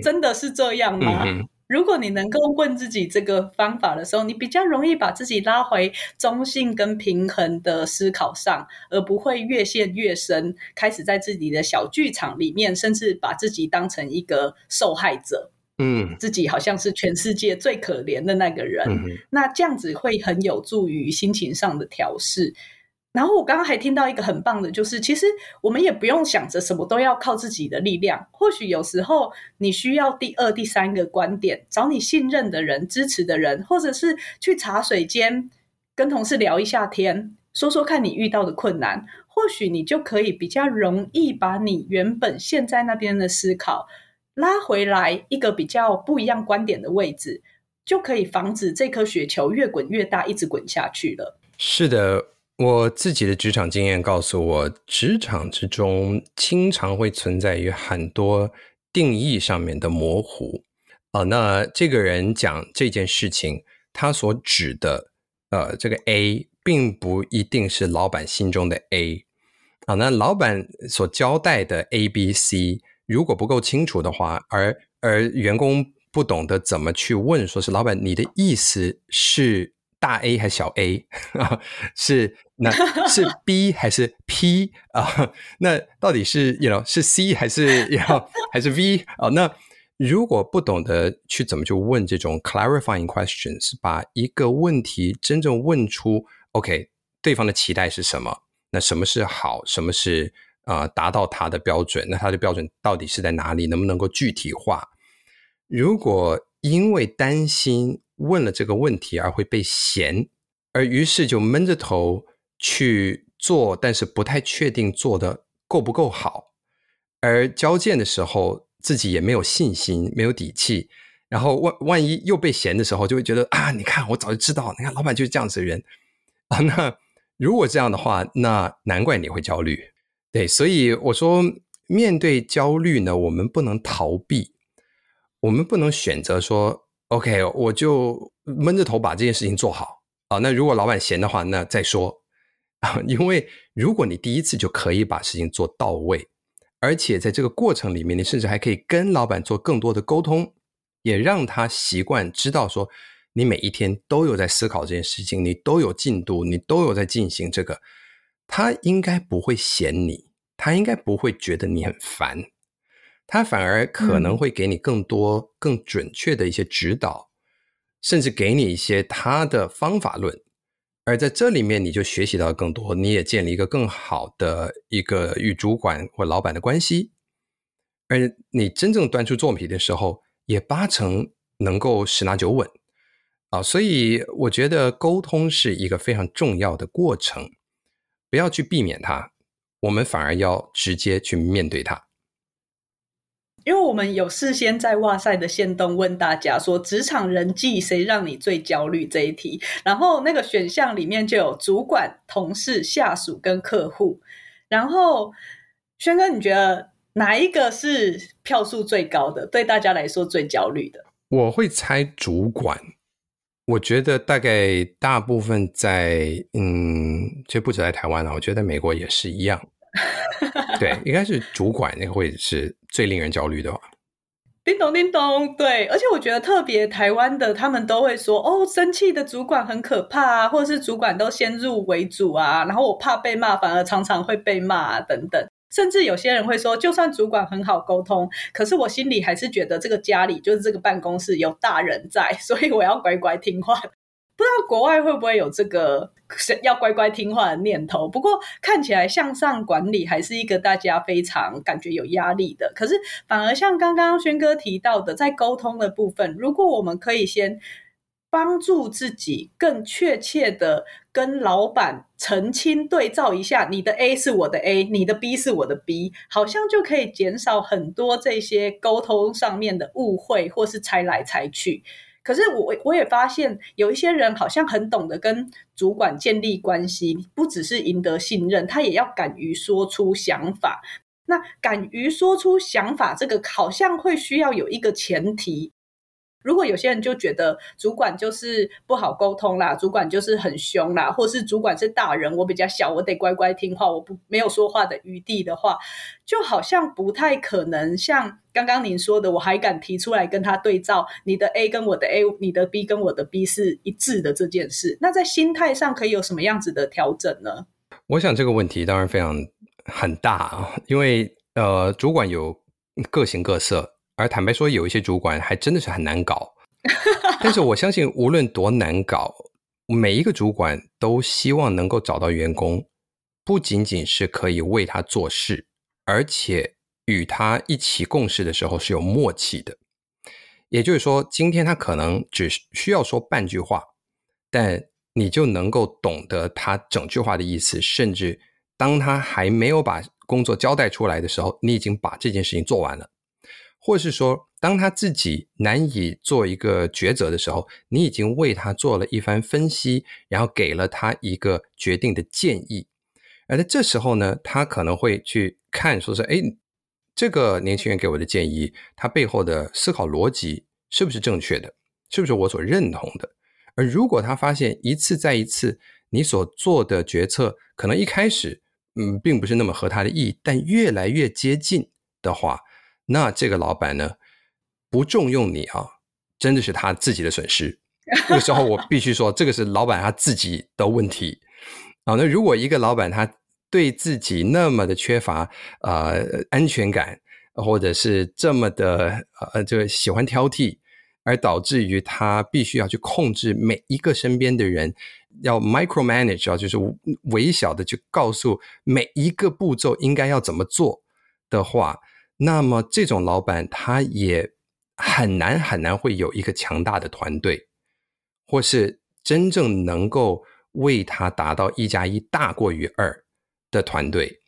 真的是这样吗？”如果你能够问自己这个方法的时候，你比较容易把自己拉回中性跟平衡的思考上，而不会越陷越深，开始在自己的小剧场里面，甚至把自己当成一个受害者。嗯，自己好像是全世界最可怜的那个人。那这样子会很有助于心情上的调适。然后我刚刚还听到一个很棒的，就是其实我们也不用想着什么都要靠自己的力量，或许有时候你需要第二、第三个观点，找你信任的人、支持的人，或者是去茶水间跟同事聊一下天，说说看你遇到的困难，或许你就可以比较容易把你原本现在那边的思考拉回来一个比较不一样观点的位置，就可以防止这颗雪球越滚越大，一直滚下去了。是的。我自己的职场经验告诉我，职场之中经常会存在于很多定义上面的模糊。啊、那这个人讲这件事情，他所指的呃这个 A，并不一定是老板心中的 A。啊、那老板所交代的 A、B、C，如果不够清楚的话，而而员工不懂得怎么去问，说是老板，你的意思是大 A 还是小 A <laughs> 啊？是。那是 <laughs> B 还是 P 啊？那到底是 you know 是 C 还是要、you know, 还是 V 啊？那如果不懂得去怎么去问这种 clarifying questions，把一个问题真正问出，OK，对方的期待是什么？那什么是好？什么是啊、呃？达到他的标准？那他的标准到底是在哪里？能不能够具体化？如果因为担心问了这个问题而会被嫌，而于是就闷着头。去做，但是不太确定做得够不够好，而交件的时候自己也没有信心，没有底气，然后万万一又被嫌的时候，就会觉得啊，你看我早就知道，你看老板就是这样子的人啊。那如果这样的话，那难怪你会焦虑。对，所以我说，面对焦虑呢，我们不能逃避，我们不能选择说，OK，我就闷着头把这件事情做好啊。那如果老板嫌的话，那再说。因为如果你第一次就可以把事情做到位，而且在这个过程里面，你甚至还可以跟老板做更多的沟通，也让他习惯知道说，你每一天都有在思考这件事情，你都有进度，你都有在进行这个，他应该不会嫌你，他应该不会觉得你很烦，他反而可能会给你更多、更准确的一些指导，甚至给你一些他的方法论。而在这里面，你就学习到更多，你也建立一个更好的一个与主管或老板的关系。而你真正端出作品的时候，也八成能够十拿九稳啊！所以我觉得沟通是一个非常重要的过程，不要去避免它，我们反而要直接去面对它。因为我们有事先在哇塞的线动问大家说，职场人际谁让你最焦虑这一题，然后那个选项里面就有主管、同事、下属跟客户。然后轩哥，你觉得哪一个是票数最高的？对大家来说最焦虑的？我会猜主管。我觉得大概大部分在嗯，其实不止在台湾了，我觉得美国也是一样。<laughs> 对，应该是主管那个会是最令人焦虑的吧。叮咚叮咚，对，而且我觉得特别台湾的，他们都会说哦，生气的主管很可怕啊，或者是主管都先入为主啊，然后我怕被骂，反而常常会被骂啊，等等。甚至有些人会说，就算主管很好沟通，可是我心里还是觉得这个家里就是这个办公室有大人在，所以我要乖乖听话。不知道国外会不会有这个要乖乖听话的念头？不过看起来向上管理还是一个大家非常感觉有压力的。可是反而像刚刚轩哥提到的，在沟通的部分，如果我们可以先。帮助自己更确切的跟老板澄清对照一下，你的 A 是我的 A，你的 B 是我的 B，好像就可以减少很多这些沟通上面的误会或是猜来猜去。可是我我也发现有一些人好像很懂得跟主管建立关系，不只是赢得信任，他也要敢于说出想法。那敢于说出想法，这个好像会需要有一个前提。如果有些人就觉得主管就是不好沟通啦，主管就是很凶啦，或是主管是大人，我比较小，我得乖乖听话，我不没有说话的余地的话，就好像不太可能像刚刚您说的，我还敢提出来跟他对照，你的 A 跟我的 A，你的 B 跟我的 B 是一致的这件事。那在心态上可以有什么样子的调整呢？我想这个问题当然非常很大啊，因为呃，主管有各形各色。而坦白说，有一些主管还真的是很难搞。但是我相信，无论多难搞，每一个主管都希望能够找到员工，不仅仅是可以为他做事，而且与他一起共事的时候是有默契的。也就是说，今天他可能只需要说半句话，但你就能够懂得他整句话的意思，甚至当他还没有把工作交代出来的时候，你已经把这件事情做完了。或是说，当他自己难以做一个抉择的时候，你已经为他做了一番分析，然后给了他一个决定的建议。而在这时候呢，他可能会去看，说是，哎，这个年轻人给我的建议，他背后的思考逻辑是不是正确的？是不是我所认同的？而如果他发现一次再一次，你所做的决策可能一开始，嗯，并不是那么合他的意，但越来越接近的话，那这个老板呢，不重用你啊，真的是他自己的损失。那个时候我必须说，这个是老板他自己的问题啊。那如果一个老板他对自己那么的缺乏呃安全感，或者是这么的呃这个喜欢挑剔，而导致于他必须要去控制每一个身边的人，要 micromanage 啊，就是微小的去告诉每一个步骤应该要怎么做的话。那么这种老板他也很难很难会有一个强大的团队，或是真正能够为他达到一加一大过于二的团队。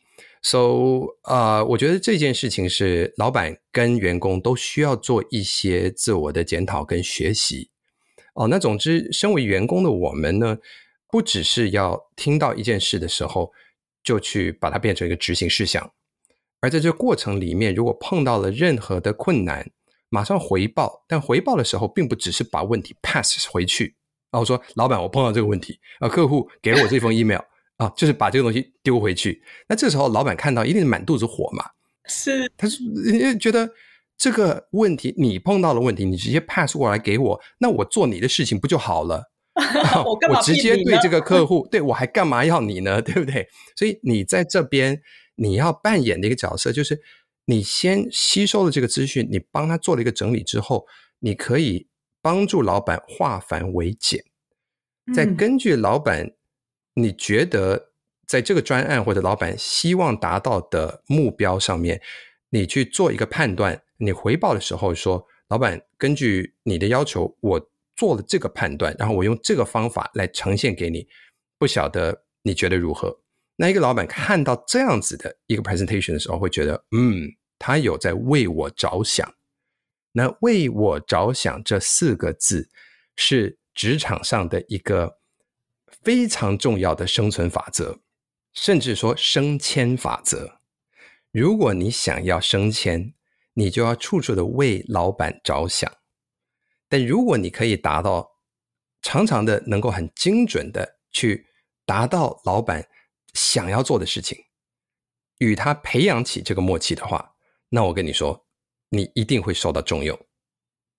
So，呃，我觉得这件事情是老板跟员工都需要做一些自我的检讨跟学习。哦，那总之，身为员工的我们呢，不只是要听到一件事的时候就去把它变成一个执行事项。而在这个过程里面，如果碰到了任何的困难，马上回报。但回报的时候，并不只是把问题 pass 回去。然后说：“老板，我碰到这个问题啊，客户给了我这封 email <laughs> 啊，就是把这个东西丢回去。”那这时候，老板看到一定是满肚子火嘛？是，他是觉得这个问题你碰到了问题，你直接 pass 过来给我，那我做你的事情不就好了？<laughs> 我我直接对这个客户，对我还干嘛要你呢？<laughs> 对不对？所以你在这边。你要扮演的一个角色，就是你先吸收了这个资讯，你帮他做了一个整理之后，你可以帮助老板化繁为简，再根据老板你觉得在这个专案或者老板希望达到的目标上面，你去做一个判断。你回报的时候说，老板根据你的要求，我做了这个判断，然后我用这个方法来呈现给你，不晓得你觉得如何？那一个老板看到这样子的一个 presentation 的时候，会觉得，嗯，他有在为我着想。那为我着想这四个字，是职场上的一个非常重要的生存法则，甚至说升迁法则。如果你想要升迁，你就要处处的为老板着想。但如果你可以达到常常的能够很精准的去达到老板想要做的事情，与他培养起这个默契的话，那我跟你说，你一定会受到重用。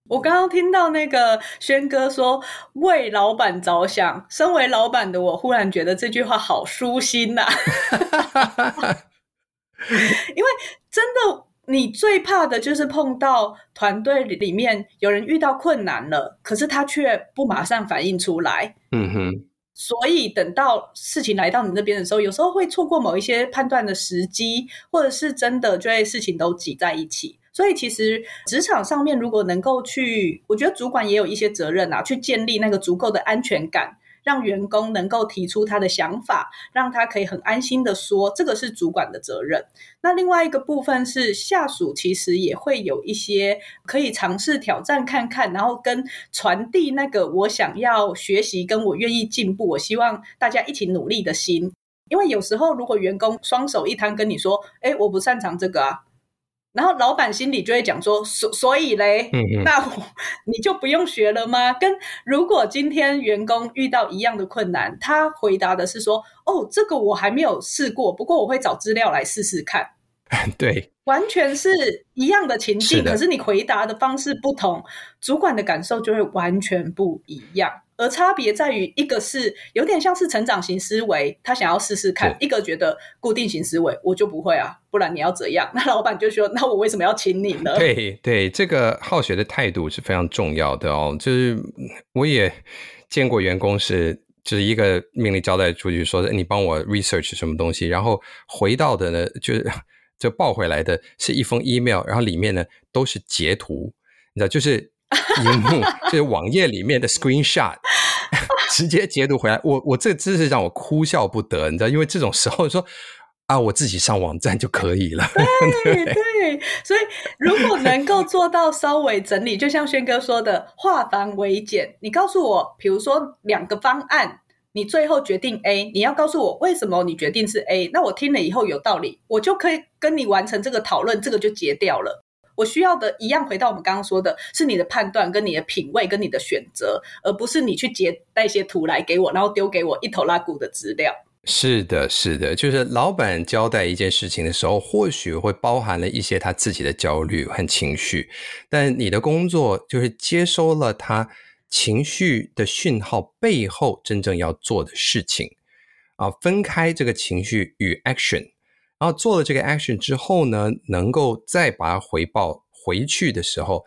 我刚刚听到那个轩哥说为老板着想，身为老板的我忽然觉得这句话好舒心呐、啊，<laughs> 因为真的，你最怕的就是碰到团队里面有人遇到困难了，可是他却不马上反应出来。嗯哼，所以等到事情来到你那边的时候，有时候会错过某一些判断的时机，或者是真的就会事情都挤在一起。所以其实职场上面，如果能够去，我觉得主管也有一些责任啊，去建立那个足够的安全感，让员工能够提出他的想法，让他可以很安心的说，这个是主管的责任。那另外一个部分是下属，其实也会有一些可以尝试挑战看看，然后跟传递那个我想要学习，跟我愿意进步，我希望大家一起努力的心。因为有时候如果员工双手一摊跟你说，诶，我不擅长这个啊。然后老板心里就会讲说，所所以嘞，嗯嗯，那我你就不用学了吗？跟如果今天员工遇到一样的困难，他回答的是说，哦，这个我还没有试过，不过我会找资料来试试看。<laughs> 对，完全是一样的情境，是，可是你回答的方式不同，主管的感受就会完全不一样。而差别在于，一个是有点像是成长型思维，他想要试试看；一个觉得固定型思维，我就不会啊，不然你要怎样？<laughs> 那老板就说：“那我为什么要请你呢？”对对，这个好学的态度是非常重要的哦。就是我也见过员工是，就是一个命令交代出去说：“你帮我 research 什么东西。”然后回到的呢，就是就报回来的是一封 email，然后里面呢都是截图，你知道就是。<laughs> 萤幕就是网页里面的 screenshot，<laughs> 直接截图回来，我我这真是让我哭笑不得，你知道，因为这种时候说啊，我自己上网站就可以了。<laughs> 对对，所以如果能够做到稍微整理，就像轩哥说的，化繁为简。你告诉我，比如说两个方案，你最后决定 A，你要告诉我为什么你决定是 A，那我听了以后有道理，我就可以跟你完成这个讨论，这个就结掉了。我需要的一样，回到我们刚刚说的，是你的判断、跟你的品味、跟你的选择，而不是你去截带一些图来给我，然后丢给我一头拉骨的资料。是的，是的，就是老板交代一件事情的时候，或许会包含了一些他自己的焦虑和情绪，但你的工作就是接收了他情绪的讯号背后真正要做的事情啊，分开这个情绪与 action。然后做了这个 action 之后呢，能够再把它回报回去的时候，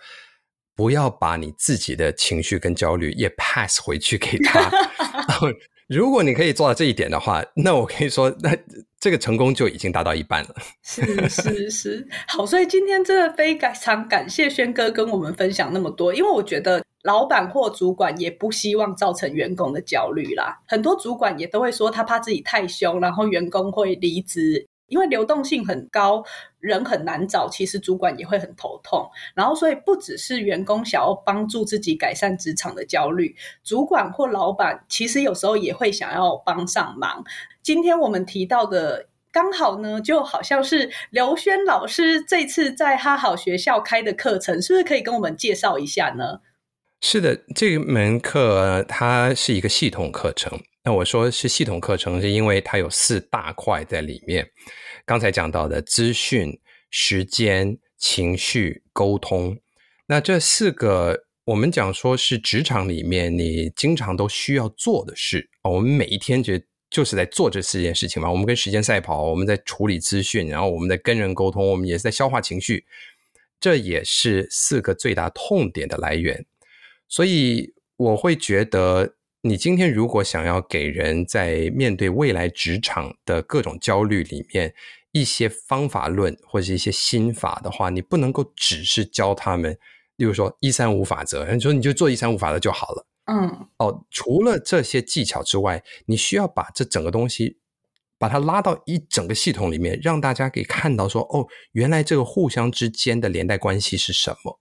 不要把你自己的情绪跟焦虑也 pass 回去给他。<laughs> <laughs> 如果你可以做到这一点的话，那我可以说，那这个成功就已经达到一半了。<laughs> 是是是，好，所以今天真的非常感谢轩哥跟我们分享那么多，因为我觉得老板或主管也不希望造成员工的焦虑啦。很多主管也都会说，他怕自己太凶，然后员工会离职。因为流动性很高，人很难找，其实主管也会很头痛。然后，所以不只是员工想要帮助自己改善职场的焦虑，主管或老板其实有时候也会想要帮上忙。今天我们提到的，刚好呢，就好像是刘轩老师这次在哈好学校开的课程，是不是可以跟我们介绍一下呢？是的，这门课它是一个系统课程。那我说是系统课程，是因为它有四大块在里面。刚才讲到的资讯、时间、情绪、沟通，那这四个我们讲说是职场里面你经常都需要做的事。我们每一天就就是在做这四件事情嘛。我们跟时间赛跑，我们在处理资讯，然后我们在跟人沟通，我们也是在消化情绪。这也是四个最大痛点的来源。所以我会觉得，你今天如果想要给人在面对未来职场的各种焦虑里面，一些方法论或者一些心法的话，你不能够只是教他们，例如说一三五法则，你说你就做一三五法则就好了。嗯，哦，除了这些技巧之外，你需要把这整个东西把它拉到一整个系统里面，让大家可以看到说，哦，原来这个互相之间的连带关系是什么。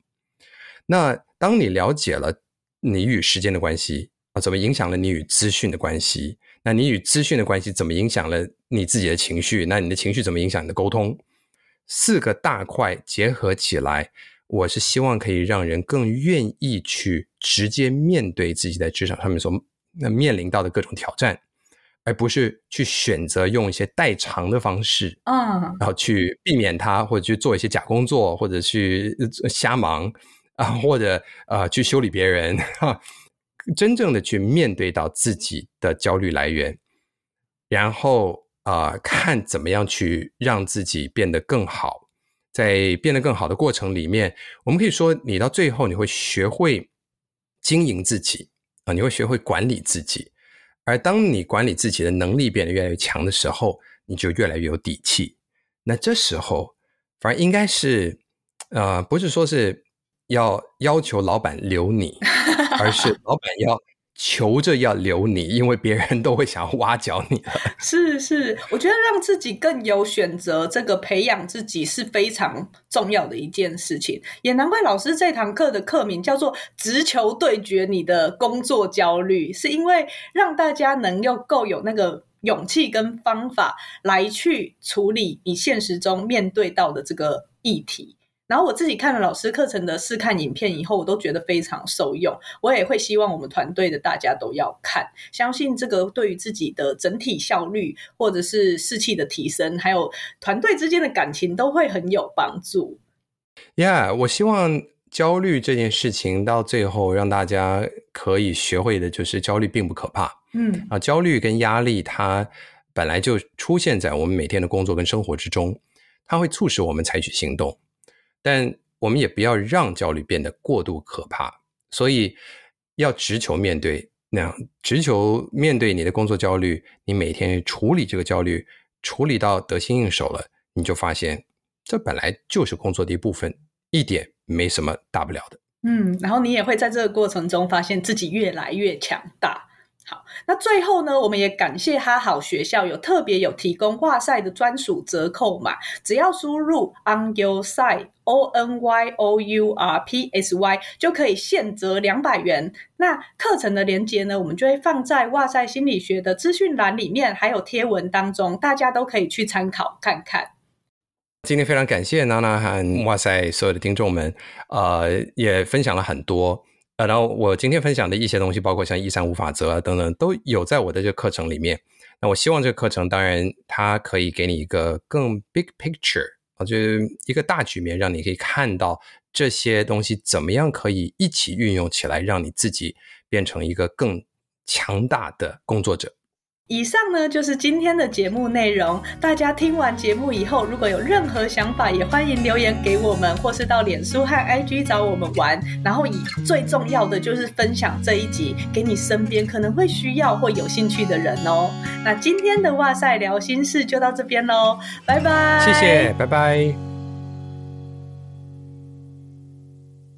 那当你了解了你与时间的关系啊，怎么影响了你与资讯的关系？那你与资讯的关系怎么影响了你自己的情绪？那你的情绪怎么影响你的沟通？四个大块结合起来，我是希望可以让人更愿意去直接面对自己在职场上面所那面临到的各种挑战，而不是去选择用一些代偿的方式，嗯，然后去避免它，或者去做一些假工作，或者去瞎忙啊，或者呃去修理别人哈。真正的去面对到自己的焦虑来源，然后啊、呃，看怎么样去让自己变得更好。在变得更好的过程里面，我们可以说，你到最后你会学会经营自己啊，你会学会管理自己。而当你管理自己的能力变得越来越强的时候，你就越来越有底气。那这时候，反而应该是，呃，不是说是要要求老板留你。<laughs> 而是 <laughs> 老板要求着要留你，因为别人都会想要挖角你了。<laughs> 是是，我觉得让自己更有选择，这个培养自己是非常重要的一件事情。也难怪老师这堂课的课名叫做“直球对决你的工作焦虑”，是因为让大家能够够有那个勇气跟方法来去处理你现实中面对到的这个议题。然后我自己看了老师课程的试看影片以后，我都觉得非常受用。我也会希望我们团队的大家都要看，相信这个对于自己的整体效率，或者是士气的提升，还有团队之间的感情，都会很有帮助。Yeah，我希望焦虑这件事情到最后让大家可以学会的就是焦虑并不可怕。嗯啊，焦虑跟压力它本来就出现在我们每天的工作跟生活之中，它会促使我们采取行动。但我们也不要让焦虑变得过度可怕，所以要直球面对，那样直球面对你的工作焦虑，你每天处理这个焦虑，处理到得心应手了，你就发现这本来就是工作的一部分，一点没什么大不了的。嗯，然后你也会在这个过程中发现自己越来越强大。好，那最后呢，我们也感谢哈好学校有特别有提供哇塞的专属折扣码，只要输入 on your side o n y o u r p s y 就可以现折两百元。那课程的链接呢，我们就会放在哇塞心理学的资讯栏里面，还有贴文当中，大家都可以去参考看看。今天非常感谢娜娜和哇塞所有的听众们，呃，也分享了很多。然后我今天分享的一些东西，包括像一三五法则啊等等，都有在我的这个课程里面。那我希望这个课程，当然它可以给你一个更 big picture 啊，就是一个大局面，让你可以看到这些东西怎么样可以一起运用起来，让你自己变成一个更强大的工作者。以上呢，就是今天的节目内容。大家听完节目以后，如果有任何想法，也欢迎留言给我们，或是到脸书和 IG 找我们玩。然后以最重要的就是分享这一集给你身边可能会需要或有兴趣的人哦。那今天的哇塞聊心事就到这边喽，拜拜。谢谢，拜拜。